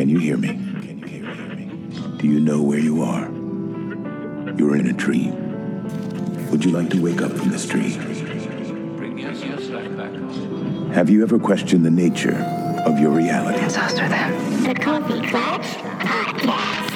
Can you hear me? Do you know where you are? You're in a dream. Would you like to wake up from this dream? Have you ever questioned the nature of your reality? Toaster them. The Coffee Clatch Podcast.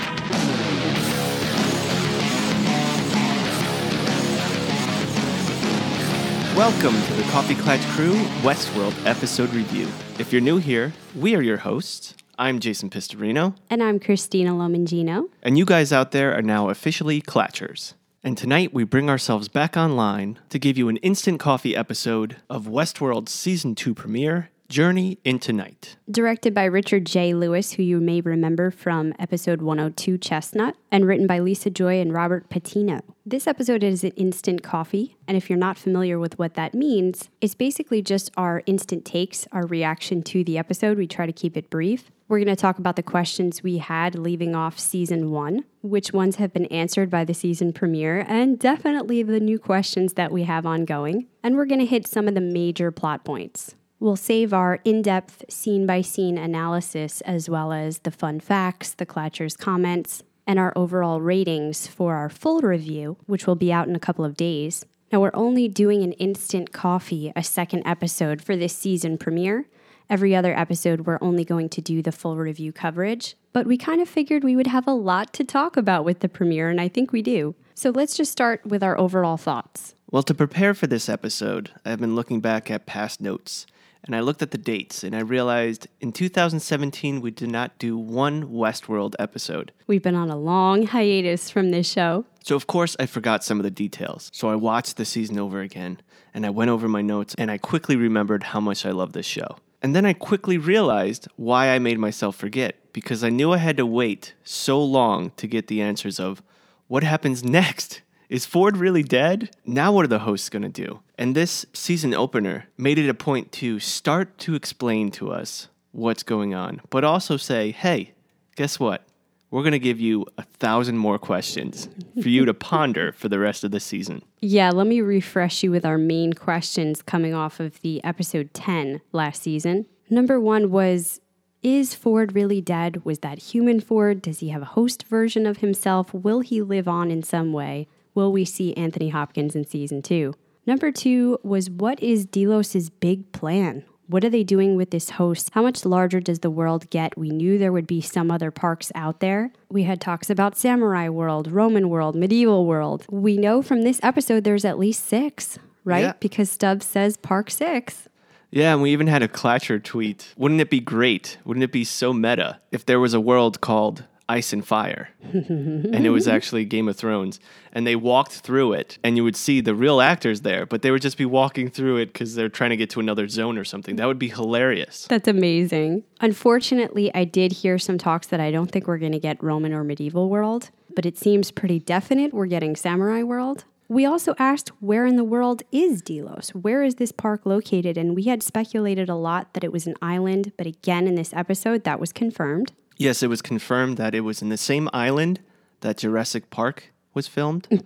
Welcome to the Coffee Clatch Crew Westworld episode review. If you're new here, we are your hosts. I'm Jason Pistorino, And I'm Christina Lomangino. and you guys out there are now officially Clatchers. And tonight we bring ourselves back online to give you an instant coffee episode of Westworld's season 2 premiere, Journey into Night. Directed by Richard J. Lewis, who you may remember from episode 102 Chestnut, and written by Lisa Joy and Roberto Patino. This episode is an instant coffee, and if you're not familiar with what that means, it's basically just our instant takes, our reaction to the episode. We try to keep it brief. We're going to talk about the questions we had leaving off season one, which ones have been answered by the season premiere, and definitely the new questions that we have ongoing. And we're going to hit some of the major plot points. We'll save our in depth scene by scene analysis as well as the fun facts, the Clatcher's comments, and our overall ratings for our full review, which will be out in a couple of days. Now, we're only doing an instant coffee, a second episode for this season premiere. Every other episode, we're only going to do the full review coverage, but we kind of figured we would have a lot to talk about with the premiere, and I think we do. So let's just start with our overall thoughts. Well, to prepare for this episode, I've been looking back at past notes, and I looked at the dates, and I realized in 2017 we did not do one Westworld episode. We've been on a long hiatus from this show. So, of course, I forgot some of the details. So, I watched the season over again and I went over my notes and I quickly remembered how much I love this show. And then I quickly realized why I made myself forget because I knew I had to wait so long to get the answers of what happens next? Is Ford really dead? Now, what are the hosts going to do? And this season opener made it a point to start to explain to us what's going on, but also say, hey, guess what? We're going to give you a thousand more questions for you to ponder for the rest of the season. Yeah, let me refresh you with our main questions coming off of the episode 10 last season. Number one was Is Ford really dead? Was that human Ford? Does he have a host version of himself? Will he live on in some way? Will we see Anthony Hopkins in season two? Number two was What is Delos' big plan? What are they doing with this host? How much larger does the world get? We knew there would be some other parks out there. We had talks about Samurai World, Roman World, Medieval World. We know from this episode there's at least six, right? Yeah. Because Stubbs says Park Six. Yeah, and we even had a Clatcher tweet. Wouldn't it be great? Wouldn't it be so meta if there was a world called Ice and Fire? and it was actually Game of Thrones. And they walked through it, and you would see the real actors there, but they would just be walking through it because they're trying to get to another zone or something. That would be hilarious. That's amazing. Unfortunately, I did hear some talks that I don't think we're going to get Roman or Medieval World, but it seems pretty definite we're getting Samurai World. We also asked where in the world is Delos? Where is this park located? And we had speculated a lot that it was an island, but again, in this episode, that was confirmed. Yes, it was confirmed that it was in the same island that Jurassic Park was filmed.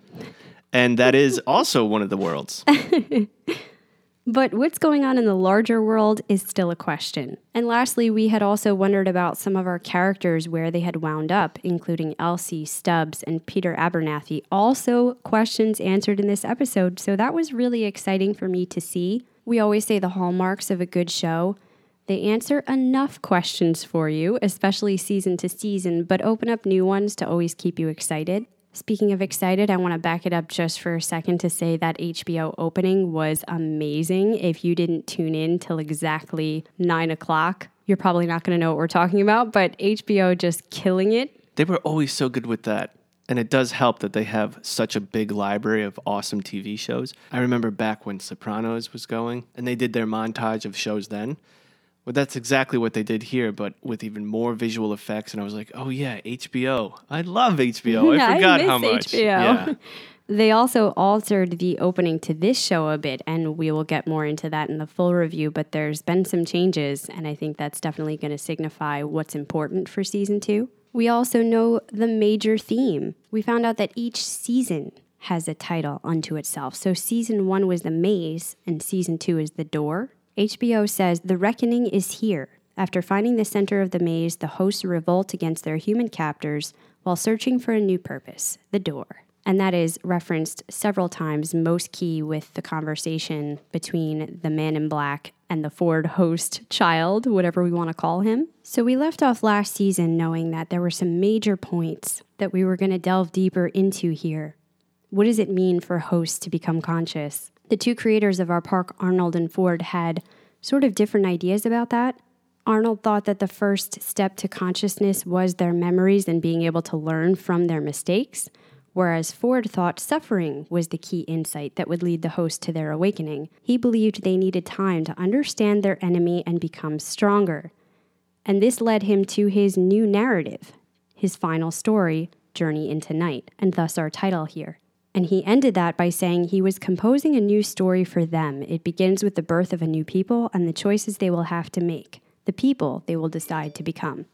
and that is also one of the worlds. But what's going on in the larger world is still a question. And lastly, we had also wondered about some of our characters where they had wound up, including Elsie, Stubbs, and Peter Abernathy. Also, questions answered in this episode. So that was really exciting for me to see. We always say the hallmarks of a good show. They answer enough questions for you, especially season to season, but open up new ones to always keep you excited. Speaking of excited, I want to back it up just for a second to say that HBO opening was amazing. If you didn't tune in till exactly nine o'clock, you're probably not going to know what we're talking about, but HBO just killing it. They were always so good with that. And it does help that they have such a big library of awesome TV shows. I remember back when Sopranos was going and they did their montage of shows then. Well, that's exactly what they did here, but with even more visual effects. And I was like, oh, yeah, HBO. I love HBO. I I forgot miss how much. HBO. Yeah. They also altered the opening to this show a bit, and we will get more into that in the full review. But there's been some changes, and I think that's definitely going to signify what's important for season two. We also know the major theme. We found out that each season has a title unto itself. So season one was the maze, and season two is the door. HBO says the reckoning is here. After finding the center of the maze, the hosts revolt against their human captors while searching for a new purpose the door. And that is referenced several times, most key with the conversation between the man in black and the Ford host child, whatever we want to call him. So we left off last season knowing that there were some major points that we were going to delve deeper into here. What does it mean for hosts to become conscious? The two creators of our park, Arnold and Ford, had sort of different ideas about that. Arnold thought that the first step to consciousness was their memories and being able to learn from their mistakes, whereas Ford thought suffering was the key insight that would lead the host to their awakening. He believed they needed time to understand their enemy and become stronger. And this led him to his new narrative, his final story, Journey into Night, and thus our title here. And he ended that by saying he was composing a new story for them. It begins with the birth of a new people and the choices they will have to make, the people they will decide to become.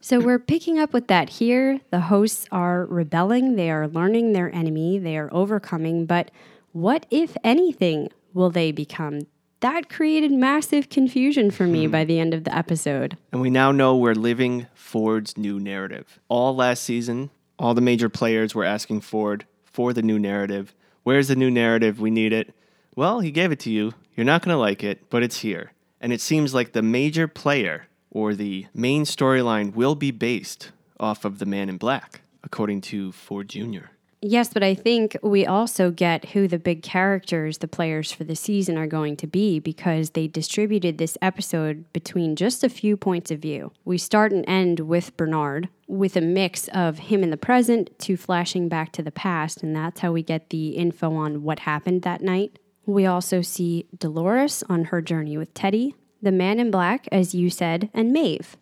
So we're picking up with that here. The hosts are rebelling, they are learning their enemy, they are overcoming, but what, if anything, will they become? That created massive confusion for me hmm. by the end of the episode. And we now know we're living Ford's new narrative. All last season, all the major players were asking Ford for the new narrative. Where's the new narrative? We need it. Well, he gave it to you. You're not going to like it, but it's here. And it seems like the major player or the main storyline will be based off of the man in black, according to Ford Jr. Yes, but I think we also get who the big characters, the players for the season, are going to be because they distributed this episode between just a few points of view. We start and end with Bernard, with a mix of him in the present to flashing back to the past, and that's how we get the info on what happened that night. We also see Dolores on her journey with Teddy, the man in black, as you said, and Maeve,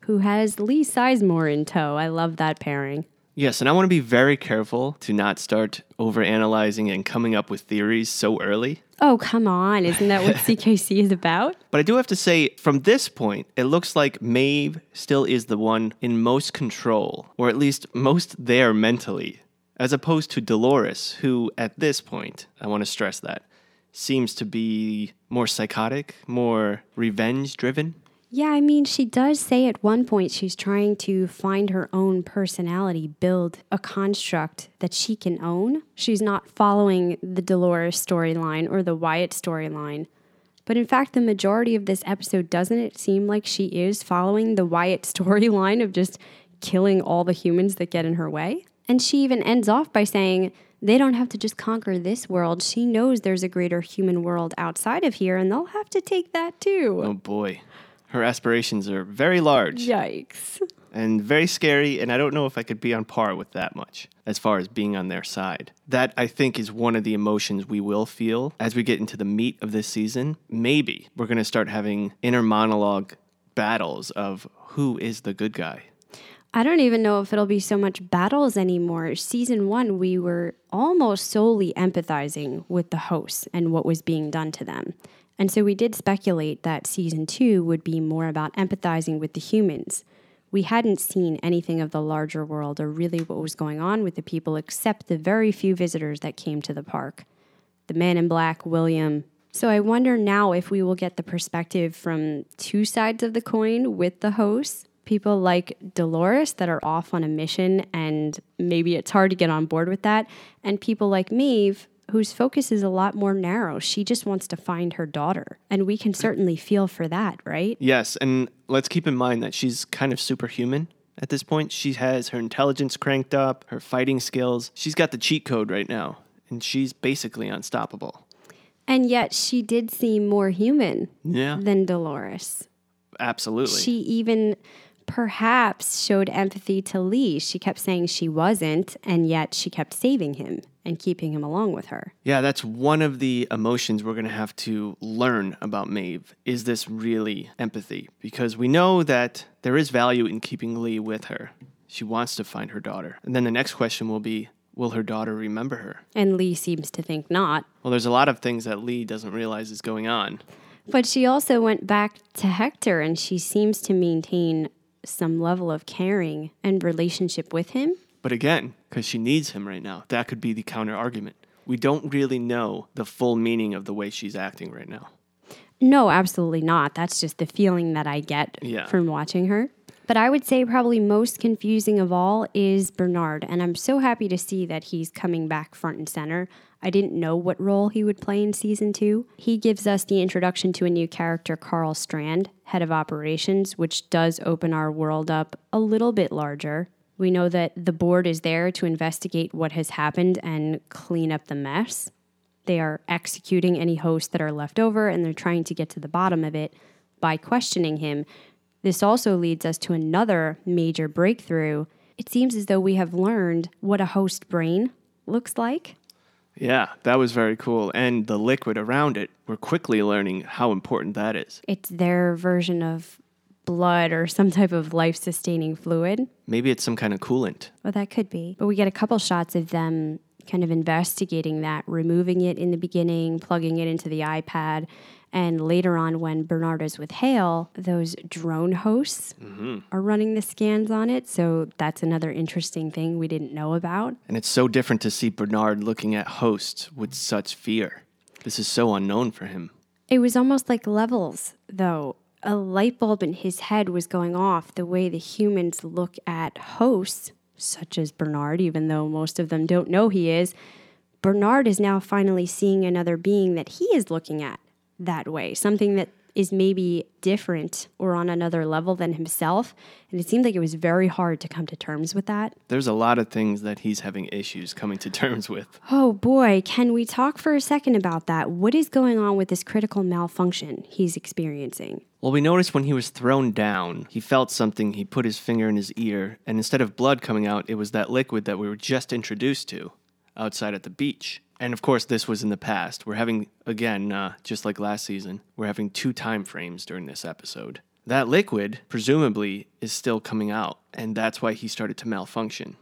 who has Lee Sizemore in tow. I love that pairing. Yes, and I want to be very careful to not start overanalyzing and coming up with theories so early. Oh, come on. Isn't that what CKC is about? But I do have to say, from this point, it looks like Maeve still is the one in most control, or at least most there mentally, as opposed to Dolores, who at this point, I want to stress that, seems to be more psychotic, more revenge driven. Yeah, I mean, she does say at one point she's trying to find her own personality, build a construct that she can own. She's not following the Dolores storyline or the Wyatt storyline. But in fact, the majority of this episode doesn't it seem like she is following the Wyatt storyline of just killing all the humans that get in her way? And she even ends off by saying, they don't have to just conquer this world. She knows there's a greater human world outside of here, and they'll have to take that too. Oh boy. Her aspirations are very large Yikes. and very scary, and I don't know if I could be on par with that much as far as being on their side. That, I think, is one of the emotions we will feel as we get into the meat of this season. Maybe we're going to start having inner monologue battles of who is the good guy. I don't even know if it'll be so much battles anymore. Season one, we were almost solely empathizing with the hosts and what was being done to them. And so we did speculate that season two would be more about empathizing with the humans. We hadn't seen anything of the larger world or really what was going on with the people except the very few visitors that came to the park. The man in black, William. So I wonder now if we will get the perspective from two sides of the coin with the hosts. People like Dolores that are off on a mission and maybe it's hard to get on board with that. And people like Maeve whose focus is a lot more narrow. She just wants to find her daughter. And we can certainly feel for that, right? Yes, and let's keep in mind that she's kind of superhuman at this point. She has her intelligence cranked up, her fighting skills. She's got the cheat code right now, and she's basically unstoppable. And yet she did seem more human Yeah, than Dolores. absolutely. She even perhaps showed empathy to Lee. She kept saying she wasn't, and yet she kept saving him and keeping him along with her. Yeah, that's one of the emotions we're going to have to learn about Maeve. Is this really empathy? Because we know that there is value in keeping Lee with her. She wants to find her daughter. And then the next question will be Will her daughter remember her? And Lee seems to think not. Well, there's a lot of things that Lee doesn't realize is going on. But she also went back to Hector and she seems to maintain some level of caring and relationship with him. But again, because she needs him right now, that could be the counter argument. We don't really know the full meaning of the way she's acting right now. No, absolutely not. That's just the feeling that I get Yeah. from watching her. But I would say probably most confusing of all is Bernard. And I'm so happy to see that he's coming back front and center. I didn't know what role he would play in season two. He gives us the introduction to a new character, Karl Strand, head of operations, which does open our world up a little bit larger. We know that the board is there to investigate what has happened and clean up the mess. They are executing any hosts that are left over and they're trying to get to the bottom of it by questioning him. This also leads us to another major breakthrough. It seems as though we have learned what a host brain looks like. Yeah, that was very cool. And the liquid around it, we're quickly learning how important that is. It's their version of blood or some type of life sustaining fluid. Maybe it's some kind of coolant. Well, that could be. But we get a couple shots of them kind of investigating that, removing it in the beginning, plugging it into the iPad. And later on, when Bernard is with Hale, those drone hosts mm-hmm. are running the scans on it. So that's another interesting thing we didn't know about. And it's so different to see Bernard looking at hosts with such fear. This is so unknown for him. It was almost like levels, though. A light bulb in his head was going off the way the humans look at hosts, such as Bernard, even though most of them don't know he is. Bernard is now finally seeing another being that he is looking at that way, something that is maybe different or on another level than himself. And it seemed like it was very hard to come to terms with that. There's a lot of things that he's having issues coming to terms with. Oh boy, can we talk for a second about that? What is going on with this critical malfunction he's experiencing? Well, we noticed when he was thrown down, he felt something. He put his finger in his ear, and instead of blood coming out, it was that liquid that we were just introduced to outside at the beach. And of course, this was in the past. We're having, again, uh, just like last season, we're having two time frames during this episode. That liquid, presumably, is still coming out, and that's why he started to malfunction.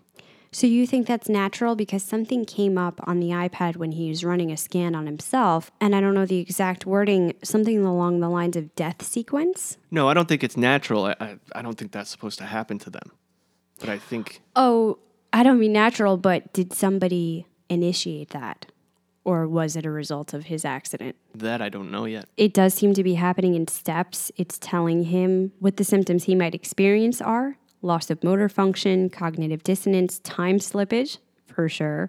So you think that's natural because something came up on the iPad when he was running a scan on himself, and I don't know the exact wording, something along the lines of death sequence? No, I don't think it's natural. I, I, I don't think that's supposed to happen to them. But I think Oh, I don't mean natural, but did somebody initiate that? Or was it a result of his accident? that I don't know yet. It does seem to be happening in steps. It's telling him what the symptoms he might experience are loss of motor function, cognitive dissonance, time slippage, for sure,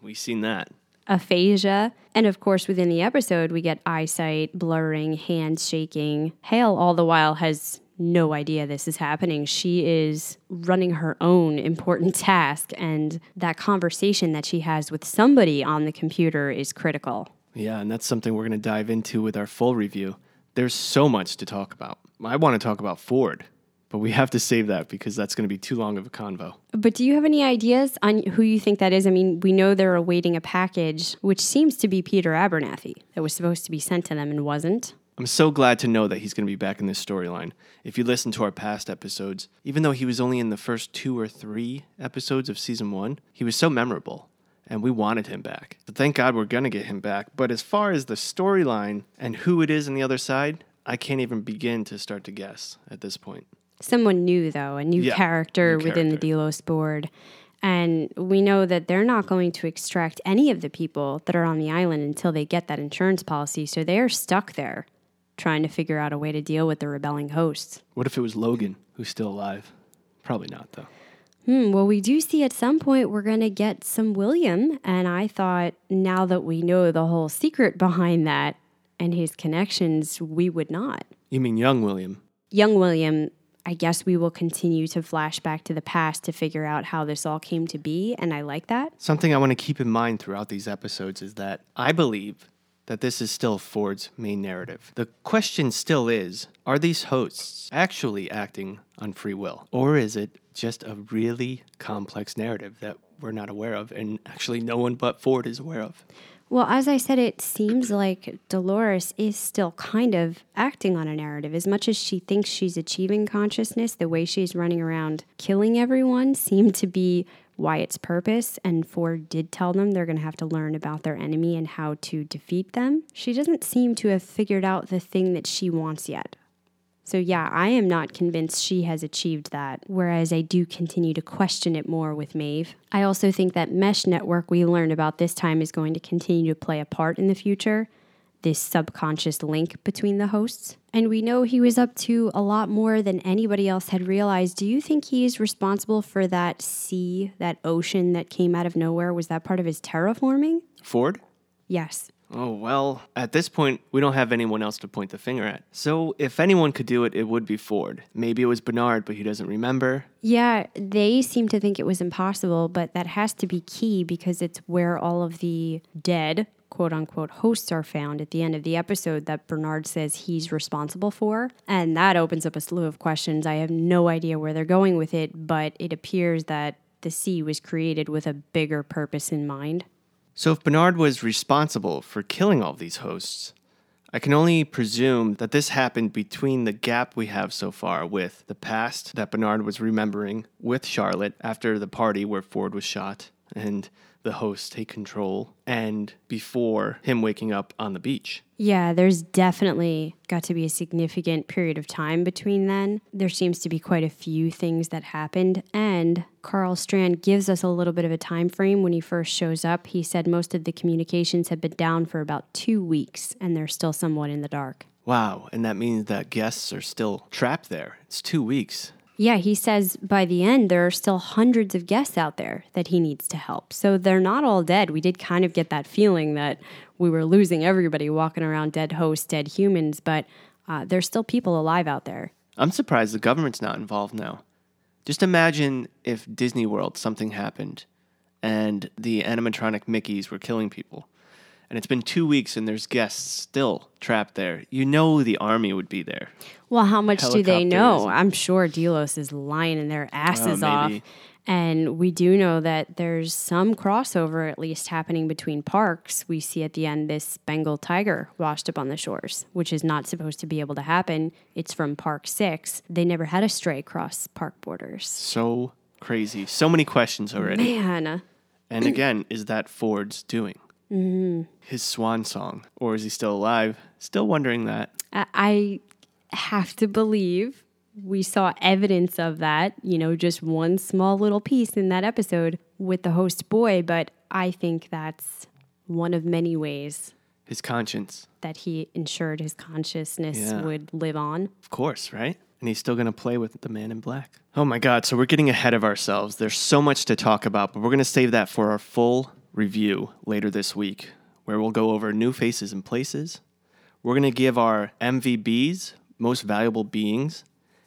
We've seen that. aphasia. And of course, within the episode, we get eyesight, blurring, hands shaking. Hale, all the while, has no idea this is happening. She is running her own important task, and that conversation that she has with somebody on the computer is critical. Yeah, and that's something we're going to dive into with our full review. There's so much to talk about. I want to talk about Ford, but we have to save that because that's going to be too long of a convo. But do you have any ideas on who you think that is? I mean, we know they're awaiting a package, which seems to be Peter Abernathy, that was supposed to be sent to them and wasn't. I'm so glad to know that he's going to be back in this storyline. If you listen to our past episodes, even though he was only in the first two or three episodes of season one, he was so memorable and we wanted him back. But thank God we're going to get him back. But as far as the storyline and who it is on the other side, I can't even begin to start to guess at this point. Someone new, though, a new Yeah, character new within the. Delos board. And we know that they're not going to extract any of the people that are on the island until they get that insurance policy. So they're stuck there trying to figure out a way to deal with the rebelling hosts. What if it was Logan who's still alive? Probably not, though. Hmm, well, we do see at some point we're going to get some William. And I thought now that we know the whole secret behind that and his connections, we would not. You mean young William? Young William, I guess we will continue to flash back to the past to figure out how this all came to be. And I like that. Something I want to keep in mind throughout these episodes is that I believe that this is still Ford's main narrative. The question still is are these hosts actually acting on free will? Or is it just a really complex narrative that we're not aware of and actually no one but Ford is aware of? Well, as I said, it seems like Dolores is still kind of acting on a narrative. As much as she thinks she's achieving consciousness, the way she's running around killing everyone seemed to be Wyatt's purpose. And Ford did tell them they're going to have to learn about their enemy and how to defeat them. She doesn't seem to have figured out the thing that she wants yet. So, yeah, I am not convinced she has achieved that, whereas I do continue to question it more with Maeve. I also think that mesh network we learned about this time is going to continue to play a part in the future. this subconscious link between the hosts. And we know he was up to a lot more than anybody else had realized. Do you think he's responsible for that sea, that ocean that came out of nowhere? Was that part of his terraforming? Ford? Yes. Oh, well, at this point, we don't have anyone else to point the finger at. So, if anyone could do it, it would be Ford. Maybe it was Bernard, but he doesn't remember. Yeah, they seem to think it was impossible, but that has to be key because it's where all of the dead, quote unquote, hosts are found at the end of the episode that Bernard says he's responsible for. And that opens up a slew of questions. I have no idea where they're going with it, but it appears that the sea was created with a bigger purpose in mind. So, if Bernard was responsible for killing all these hosts, I can only presume that this happened between the gap we have so far with the past that Bernard was remembering with Charlotte after the party where Ford was shot and the hosts take control, and before him waking up on the beach. Yeah, there's definitely got to be a significant period of time between then. There seems to be quite a few things that happened, and Karl Strand gives us a little bit of a time frame when he first shows up. He said most of the communications have been down for about 2 weeks and they're still somewhat in the dark. Wow, and that means that guests are still trapped there. It's two weeks. Yeah, he says by the end there are still hundreds of guests out there that he needs to help. So they're not all dead. We did kind of get that feeling that we were losing everybody walking around dead hosts, dead humans, but uh, there's still people alive out there. I'm surprised the government's not involved now. Just imagine if Disney World something happened and the animatronic Mickeys were killing people. And it's been two weeks and there's guests still trapped there. You know the army would be there. Well, how much do they know? I'm sure Delos is lying their asses off. And we do know that there's some crossover at least happening between parks. We see at the end this Bengal tiger washed up on the shores, which is not supposed to be able to happen. It's from Park 6. They never had a stray cross park borders. So crazy. So many questions already. Man, And again, is that Ford's doing? Mm-hmm. His swan song. Or is he still alive? Still wondering that. I- I have to believe we saw evidence of that, you know, just one small little piece in that episode with the host boy, but I think that's one of many ways His conscience. that he ensured his consciousness Yeah. would live on. Of course, right? And he's still going to play with the man in black. Oh my God. So we're getting ahead of ourselves. There's so much to talk about, but we're going to save that for our full review later this week, where we'll go over new faces and places. We're going to give our MVBs, most valuable beings.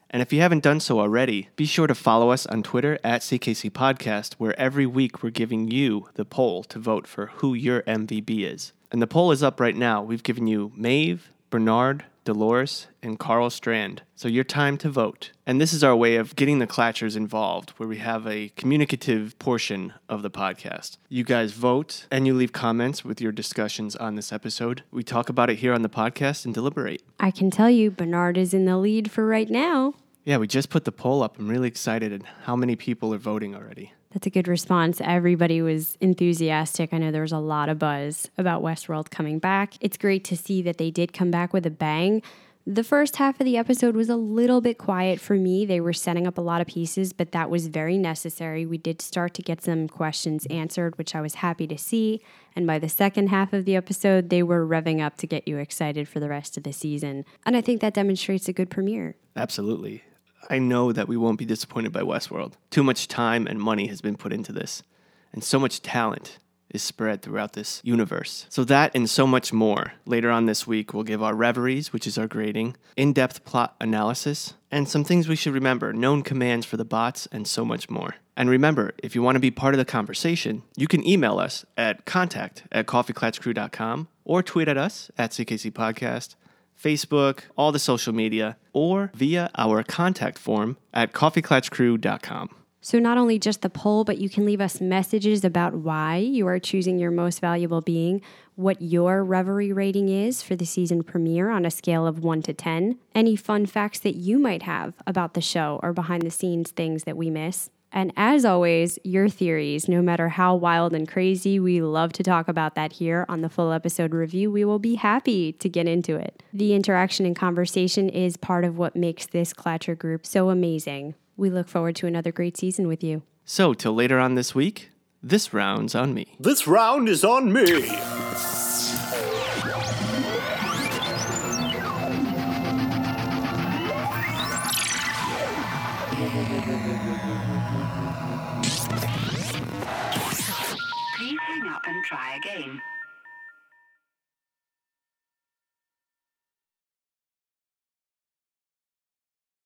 And if you haven't done so already, be sure to follow us on Twitter at CKC Podcast, where every week we're giving you the poll to vote for who your MVB is. And the poll is up right now. We've given you Maeve, Bernard, Dolores, and Karl Strand. So your time to vote. And this is our way of getting the Clatchers involved, where we have a communicative portion of the podcast. You guys vote and you leave comments with your discussions on this episode. We talk about it here on the podcast and deliberate. I can tell you, Bernard is in the lead for right now. Yeah, we just put the poll up. I'm really excited at how many people are voting already. That's a good response. Everybody was enthusiastic. I know there was a lot of buzz about Westworld coming back. It's great to see that they did come back with a bang. The first half of the episode was a little bit quiet for me. They were setting up a lot of pieces, but that was very necessary. We did start to get some questions answered, which I was happy to see. And by the second half of the episode, they were revving up to get you excited for the rest of the season. And I think that demonstrates a good premiere. Absolutely. I know that we won't be disappointed by Westworld. Too much time and money has been put into this, and so much talent is spread throughout this universe. So, that and so much more. Later on this week, we'll give our reveries, which is our grading, in depth plot analysis, and some things we should remember, known commands for the bots, and so much more. And remember, if you want to be part of the conversation, you can email us at contact at coffeeclatchcrew.com or tweet at us at CKC Podcast. Facebook, all the social media, or via our contact form at coffeeclatchcrew.com. So, not only just the poll, but you can leave us messages about why you are choosing your most valuable being, what your reverie rating is for the season premiere on a scale of 1 to 10, any fun facts that you might have about the show or behind the scenes things that we miss. And as always, your theories, no matter how wild and crazy, we love to talk about that here on the full episode review. We will be happy to get into it. The interaction and conversation is part of what makes this Clatcher group so amazing. We look forward to another great season with you. So, till later on this week, this round's on me. This round is on me. And try again.